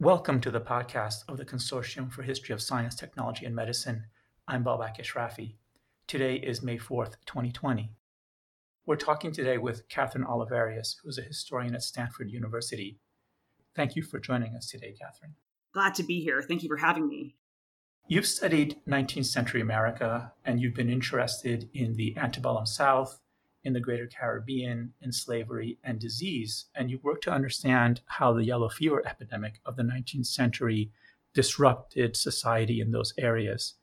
Welcome to the podcast of the Consortium for History of Science, Technology, and Medicine. I'm Babak Ashrafi. Today is May 4th, 2020. We're talking today with Kathryn Olivarius, who's a historian at Stanford University. Thank you for joining us today, Kathryn. Glad to be here. Thank you for having me. You've studied 19th century America, and you've been interested in the antebellum South, in the Greater Caribbean, in slavery and disease. And you work to understand how the yellow fever epidemic of the 19th century disrupted society in those areas.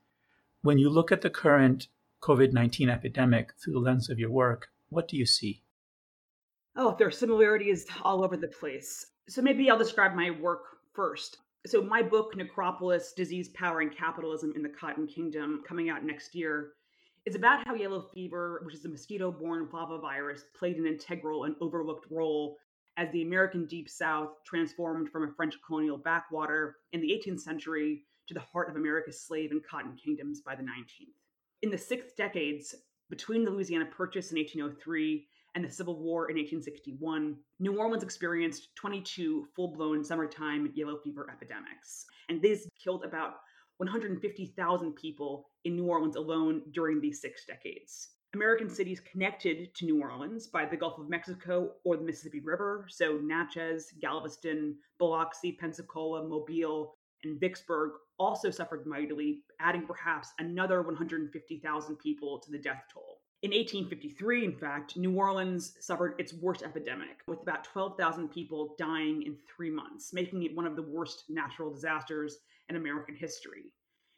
When you look at the current COVID 19 epidemic through the lens of your work, what do you see? Oh, there are similarities all over the place. So maybe I'll describe my work first. So, my book, Necropolis Disease, Power, and Capitalism in the Cotton Kingdom, coming out next year, it's about how yellow fever, which is a mosquito borne flavivirus, played an integral and overlooked role as the American Deep South transformed from a French colonial backwater in the 18th century to the heart of America's slave and cotton kingdoms by the 19th. In the six decades between the Louisiana Purchase in 1803 and the Civil War in 1861, New Orleans experienced 22 full blown summertime yellow fever epidemics. And these killed about 150,000 people in New Orleans alone during these six decades. American cities connected to New Orleans by the Gulf of Mexico or the Mississippi River, so Natchez, Galveston, Biloxi, Pensacola, Mobile, and Vicksburg also suffered mightily, adding perhaps another 150,000 people to the death toll. In 1853, in fact, New Orleans suffered its worst epidemic, with about 12,000 people dying in three months, making it one of the worst natural disasters in American history.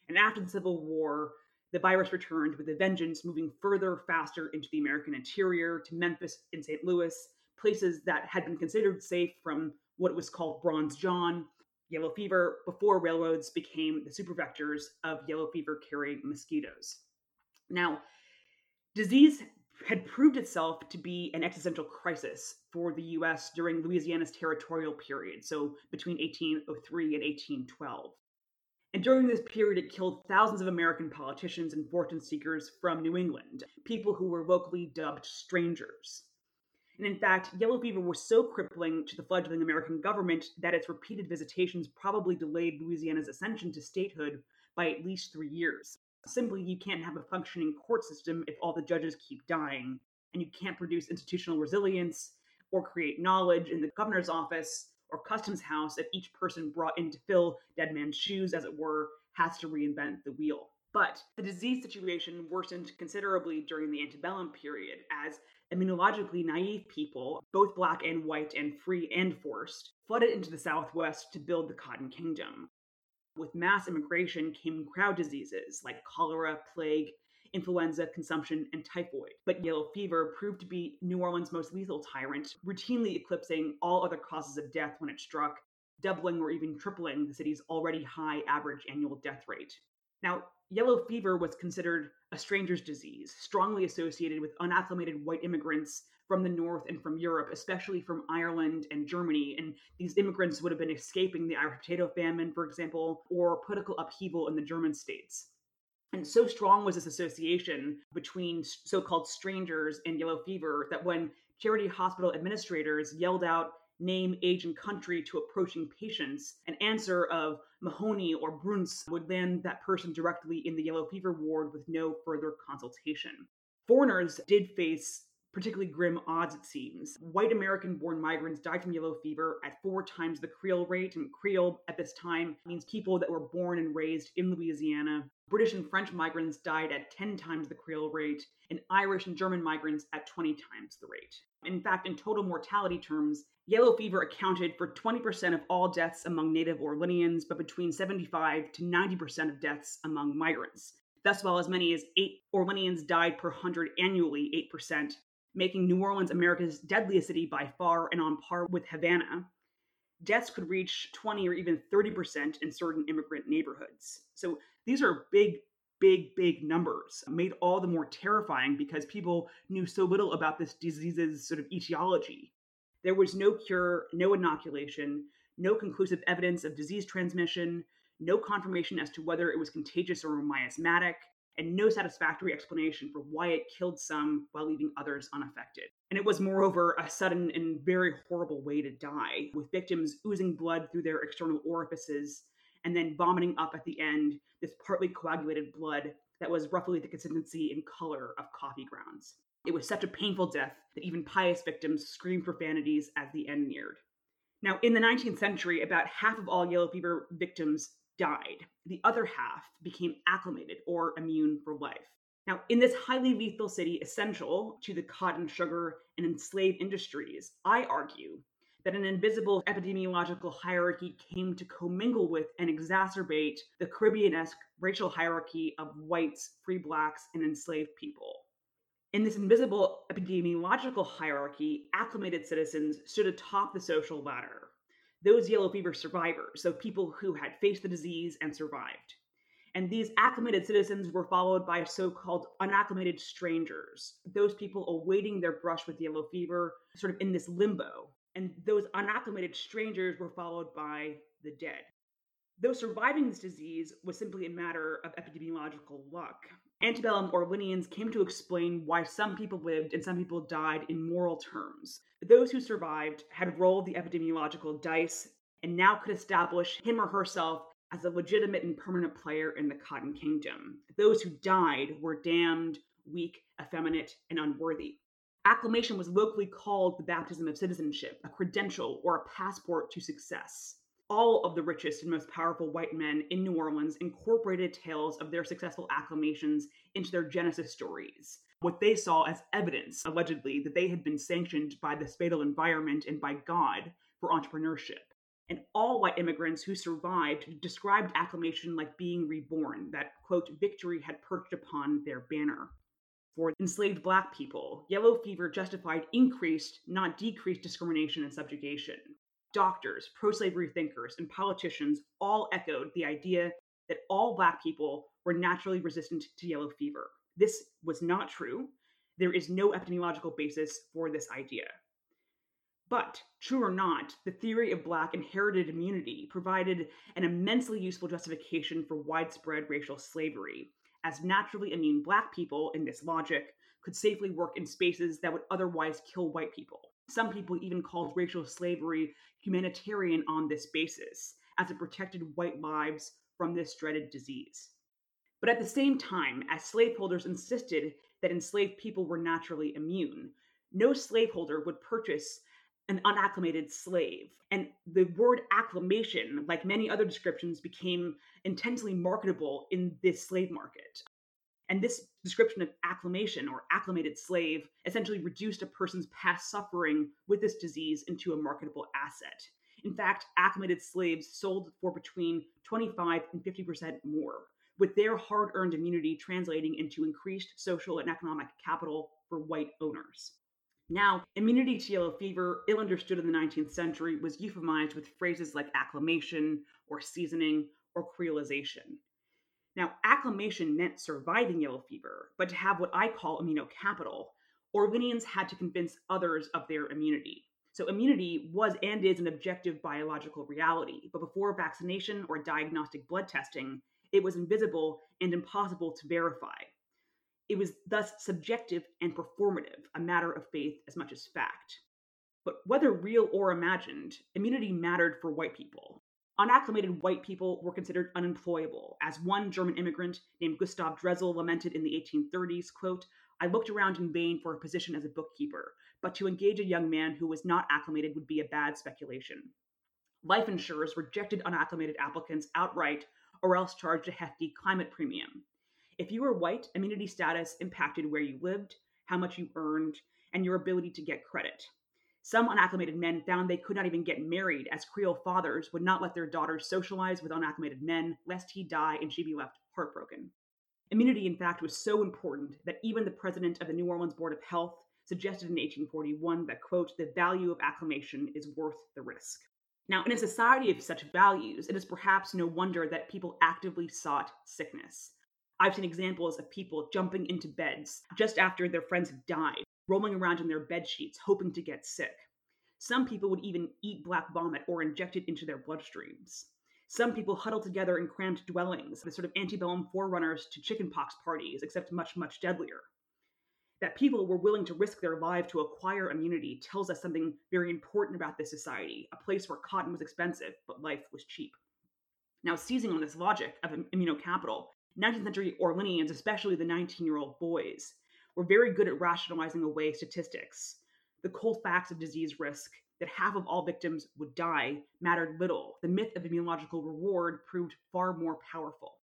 And after the Civil War, the virus returned with a vengeance, moving further, faster into the American interior to Memphis and St. Louis, places that had been considered safe from what was called Bronze John, yellow fever, before railroads became the supervectors of yellow fever carrying mosquitoes. Now, disease had proved itself to be an existential crisis for the US during Louisiana's territorial period, so between 1803 and 1812. And during this period, it killed thousands of American politicians and fortune seekers from New England, people who were locally dubbed strangers. And in fact, yellow fever was so crippling to the fledgling American government that its repeated visitations probably delayed Louisiana's ascension to statehood by at least three years. Simply, you can't have a functioning court system if all the judges keep dying, and you can't produce institutional resilience or create knowledge in the governor's office or customs house if each person brought in to fill dead man's shoes, as it were, has to reinvent the wheel. But the disease situation worsened considerably during the antebellum period as immunologically naive people, both black and white and free and forced, flooded into the Southwest to build the Cotton Kingdom. With mass immigration came crowd diseases like cholera, plague, influenza, consumption, and typhoid. But yellow fever proved to be New Orleans' most lethal tyrant, routinely eclipsing all other causes of death when it struck, doubling or even tripling the city's already high average annual death rate. Now, yellow fever was considered a stranger's disease, strongly associated with unacclimated white immigrants from the north and from Europe, especially from Ireland and Germany. And these immigrants would have been escaping the Irish potato famine, for example, or political upheaval in the German states. And so strong was this association between so called strangers and yellow fever that when charity hospital administrators yelled out name, age, and country to approaching patients, an answer of Mahoney or Bruns would land that person directly in the yellow fever ward with no further consultation. Foreigners did face particularly grim odds, it seems. White American born migrants died from yellow fever at four times the Creole rate, and Creole at this time means people that were born and raised in Louisiana. British and French migrants died at 10 times the Creole rate, and Irish and German migrants at 20 times the rate. In fact, in total mortality terms, yellow fever accounted for 20% of all deaths among native Orleanians, but between 75 to 90% of deaths among migrants. Thus, while as many as eight Orleanians died per hundred annually, 8%, making New Orleans America's deadliest city by far and on par with Havana. Deaths could reach 20 or even 30% in certain immigrant neighborhoods. So these are big, big, big numbers, made all the more terrifying because people knew so little about this disease's sort of etiology. There was no cure, no inoculation, no conclusive evidence of disease transmission, no confirmation as to whether it was contagious or miasmatic, and no satisfactory explanation for why it killed some while leaving others unaffected. And it was, moreover, a sudden and very horrible way to die, with victims oozing blood through their external orifices and then vomiting up at the end this partly coagulated blood that was roughly the consistency and color of coffee grounds. It was such a painful death that even pious victims screamed profanities as the end neared. Now, in the 19th century, about half of all yellow fever victims died. The other half became acclimated or immune for life. Now, in this highly lethal city essential to the cotton, sugar, and enslaved industries, I argue that an invisible epidemiological hierarchy came to commingle with and exacerbate the Caribbean esque racial hierarchy of whites, free blacks, and enslaved people. In this invisible epidemiological hierarchy, acclimated citizens stood atop the social ladder. Those yellow fever survivors, so people who had faced the disease and survived. And these acclimated citizens were followed by so called unacclimated strangers, those people awaiting their brush with yellow fever, sort of in this limbo. And those unacclimated strangers were followed by the dead. Though surviving this disease was simply a matter of epidemiological luck, antebellum Orleanians came to explain why some people lived and some people died in moral terms. Those who survived had rolled the epidemiological dice and now could establish him or herself as a legitimate and permanent player in the Cotton Kingdom. Those who died were damned, weak, effeminate, and unworthy. Acclimation was locally called the baptism of citizenship, a credential or a passport to success. All of the richest and most powerful white men in New Orleans incorporated tales of their successful acclimations into their Genesis stories. What they saw as evidence, allegedly, that they had been sanctioned by the spatial environment and by God for entrepreneurship and all white immigrants who survived described acclimation like being reborn, that, quote, victory had perched upon their banner. For enslaved black people, yellow fever justified increased, not decreased, discrimination and subjugation. Doctors, pro slavery thinkers, and politicians all echoed the idea that all black people were naturally resistant to yellow fever. This was not true. There is no epidemiological basis for this idea. But, true or not, the theory of Black inherited immunity provided an immensely useful justification for widespread racial slavery, as naturally immune Black people, in this logic, could safely work in spaces that would otherwise kill white people. Some people even called racial slavery humanitarian on this basis, as it protected white lives from this dreaded disease. But at the same time, as slaveholders insisted that enslaved people were naturally immune, no slaveholder would purchase an unacclimated slave. And the word acclimation, like many other descriptions, became intensely marketable in this slave market. And this description of acclimation or acclimated slave essentially reduced a person's past suffering with this disease into a marketable asset. In fact, acclimated slaves sold for between 25 and 50% more, with their hard earned immunity translating into increased social and economic capital for white owners. Now, immunity to yellow fever, ill understood in the 19th century, was euphemized with phrases like acclimation or seasoning or creolization. Now, acclimation meant surviving yellow fever, but to have what I call immunocapital, Orleanians had to convince others of their immunity. So, immunity was and is an objective biological reality, but before vaccination or diagnostic blood testing, it was invisible and impossible to verify. It was thus subjective and performative, a matter of faith as much as fact. But whether real or imagined, immunity mattered for white people. Unacclimated white people were considered unemployable, as one German immigrant named Gustav Dresel lamented in the 1830s, quote, I looked around in vain for a position as a bookkeeper, but to engage a young man who was not acclimated would be a bad speculation. Life insurers rejected unacclimated applicants outright or else charged a hefty climate premium. If you were white, immunity status impacted where you lived, how much you earned, and your ability to get credit. Some unacclimated men found they could not even get married, as Creole fathers would not let their daughters socialize with unacclimated men, lest he die and she be left heartbroken. Immunity, in fact, was so important that even the president of the New Orleans Board of Health suggested in 1841 that, quote, the value of acclimation is worth the risk. Now, in a society of such values, it is perhaps no wonder that people actively sought sickness. I've seen examples of people jumping into beds just after their friends died, rolling around in their bed sheets, hoping to get sick. Some people would even eat black vomit or inject it into their bloodstreams. Some people huddled together in cramped dwellings, the sort of antebellum forerunners to chickenpox parties, except much, much deadlier. That people were willing to risk their life to acquire immunity tells us something very important about this society, a place where cotton was expensive, but life was cheap. Now, seizing on this logic of immunocapital, 19th century Orleanians, especially the 19 year old boys, were very good at rationalizing away statistics. The cold facts of disease risk, that half of all victims would die, mattered little. The myth of immunological reward proved far more powerful.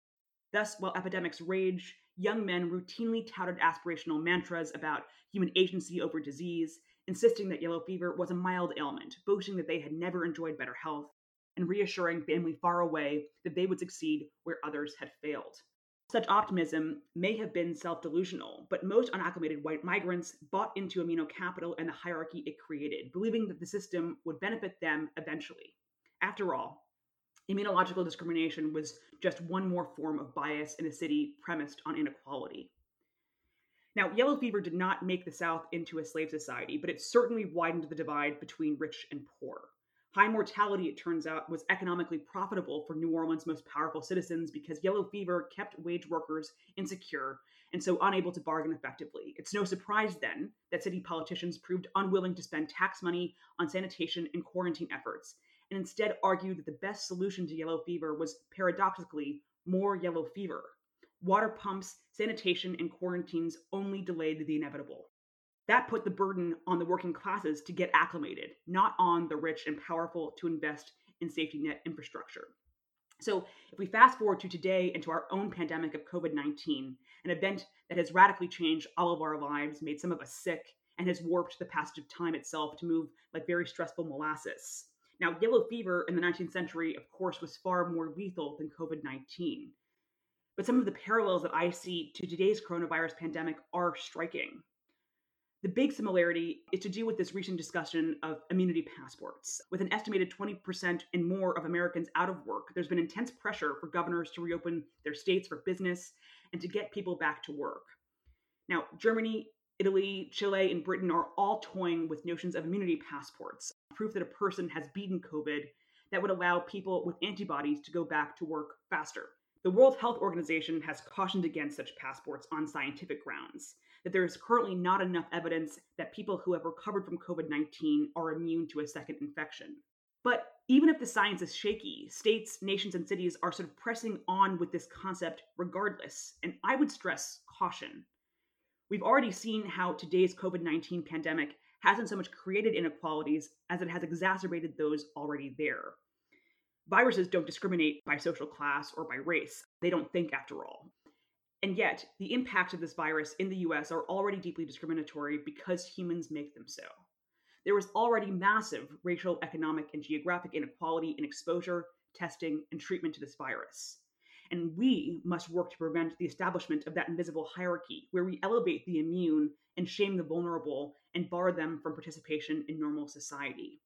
Thus, while epidemics raged, young men routinely touted aspirational mantras about human agency over disease, insisting that yellow fever was a mild ailment, boasting that they had never enjoyed better health, and reassuring family far away that they would succeed where others had failed. Such optimism may have been self delusional, but most unacclimated white migrants bought into amino immunocapital and the hierarchy it created, believing that the system would benefit them eventually. After all, immunological discrimination was just one more form of bias in a city premised on inequality. Now, yellow fever did not make the South into a slave society, but it certainly widened the divide between rich and poor. High mortality, it turns out, was economically profitable for New Orleans' most powerful citizens because yellow fever kept wage workers insecure and so unable to bargain effectively. It's no surprise then that city politicians proved unwilling to spend tax money on sanitation and quarantine efforts, and instead argued that the best solution to yellow fever was paradoxically more yellow fever. Water pumps, sanitation, and quarantines only delayed the inevitable. That put the burden on the working classes to get acclimated, not on the rich and powerful to invest in safety net infrastructure. So, if we fast forward to today and to our own pandemic of COVID 19, an event that has radically changed all of our lives, made some of us sick, and has warped the passage of time itself to move like very stressful molasses. Now, yellow fever in the 19th century, of course, was far more lethal than COVID 19. But some of the parallels that I see to today's coronavirus pandemic are striking. The big similarity is to do with this recent discussion of immunity passports. With an estimated 20% and more of Americans out of work, there's been intense pressure for governors to reopen their states for business and to get people back to work. Now, Germany, Italy, Chile, and Britain are all toying with notions of immunity passports, proof that a person has beaten COVID that would allow people with antibodies to go back to work faster. The World Health Organization has cautioned against such passports on scientific grounds that there is currently not enough evidence that people who have recovered from COVID 19 are immune to a second infection. But even if the science is shaky, states, nations, and cities are sort of pressing on with this concept regardless. And I would stress caution. We've already seen how today's COVID 19 pandemic hasn't so much created inequalities as it has exacerbated those already there. Viruses don't discriminate by social class or by race. They don't think, after all. And yet, the impacts of this virus in the US are already deeply discriminatory because humans make them so. There is already massive racial, economic, and geographic inequality in exposure, testing, and treatment to this virus. And we must work to prevent the establishment of that invisible hierarchy where we elevate the immune and shame the vulnerable and bar them from participation in normal society.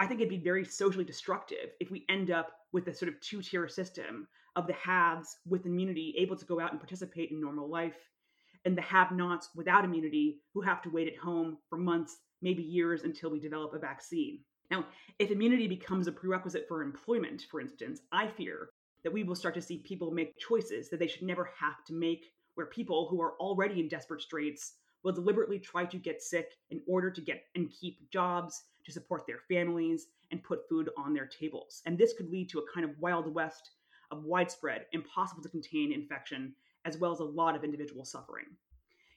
I think it'd be very socially destructive if we end up with a sort of two tier system of the haves with immunity able to go out and participate in normal life, and the have nots without immunity who have to wait at home for months, maybe years until we develop a vaccine. Now, if immunity becomes a prerequisite for employment, for instance, I fear that we will start to see people make choices that they should never have to make, where people who are already in desperate straits will deliberately try to get sick in order to get and keep jobs, to support their families, and put food on their tables. And this could lead to a kind of Wild West of widespread, impossible to contain infection, as well as a lot of individual suffering.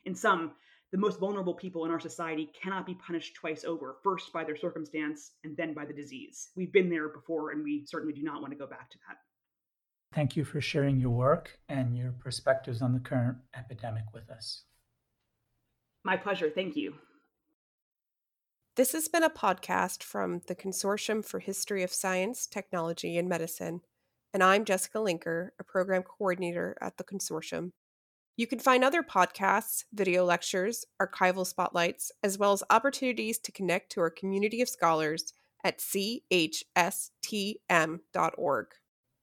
In sum, the most vulnerable people in our society cannot be punished twice over first by their circumstance and then by the disease. We've been there before, and we certainly do not want to go back to that. Thank you for sharing your work and your perspectives on the current epidemic with us. My pleasure. Thank you. This has been a podcast from the Consortium for History of Science, Technology, and Medicine, and I'm Jessica Linker, a program coordinator at the consortium. You can find other podcasts, video lectures, archival spotlights, as well as opportunities to connect to our community of scholars at chstm.org.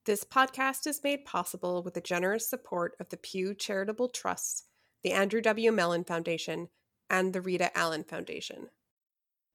This podcast is made possible with the generous support of the Pew Charitable Trusts the Andrew W. Mellon Foundation, and the Rita Allen Foundation.